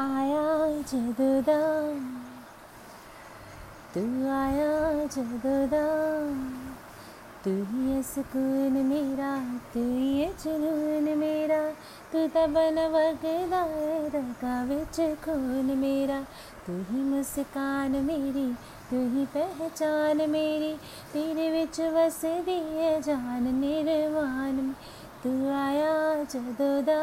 आया जदुदा तू आया जदुदा तू ही है सुकून मेरा तू ही है जुनून मेरा तू तबन वगदा रगा विच खून मेरा तू ही मुस्कान मेरी तू ही पहचान मेरी तेरे विच वसदी है जान निर्वाण तू आया जदोदा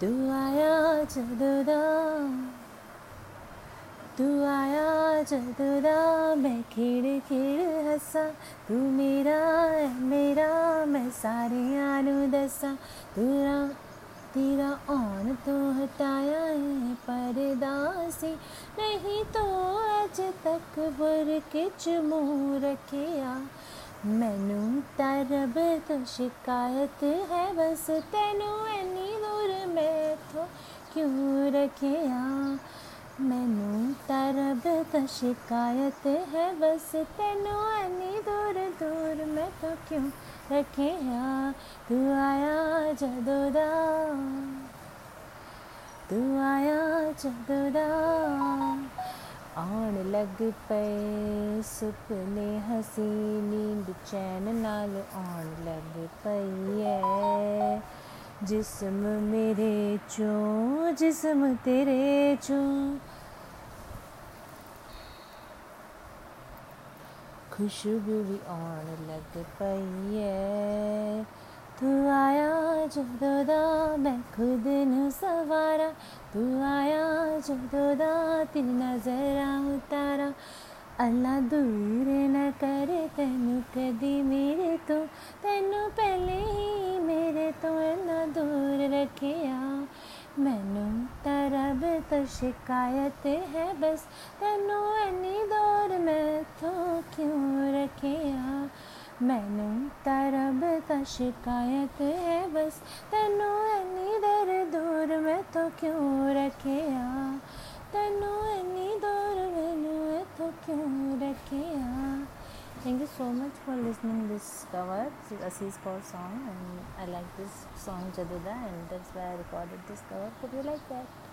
तू आया जदोदा तू आया जदोदा, मैं खिड़ खिड़ हसा। तू मेरा है मेरा, मैं सारे आनू दसा। तेरा तेरा आन तो हटाया है परदासी। नहीं तो अज तक बुर किच मुँह रखिया मैनू तरब तो शिकायत है बस तेनू दूर मैं तो क्यों रखिया मैनू तरब तो शिकायत है बस तेनू इन्नी दूर दूर मैं तो क्यों रखिया तू आया जदोदा तू आया जदोदा आन लग पे सुपने हसी नींद चैन नाल आन लग पई है जिसम मेरे चों, जिसम तेरे चों। खुशबू भी आन लग पई है। तू आया जदोदा मैं खुद न सवारा। तू आया जदोदा तेरी नजरा उतारा। अल्लाह दूर न करे, तेनू कदी मेरे तो। तेनू पहले ही तो इन्ना दूर रखिया। मैनू तरब तो शिकायत है बस। तेनू इन्नी दूर मैं तो क्यों रखिया? मैनू तरब तो शिकायत है बस। तेनू इन्नी देर दूर मैं तो क्यों रखिया? Thank you so much for listening this cover. This is Assis Kaur song and I like this song Jaduda and that's why I recorded this cover. Hope you like that.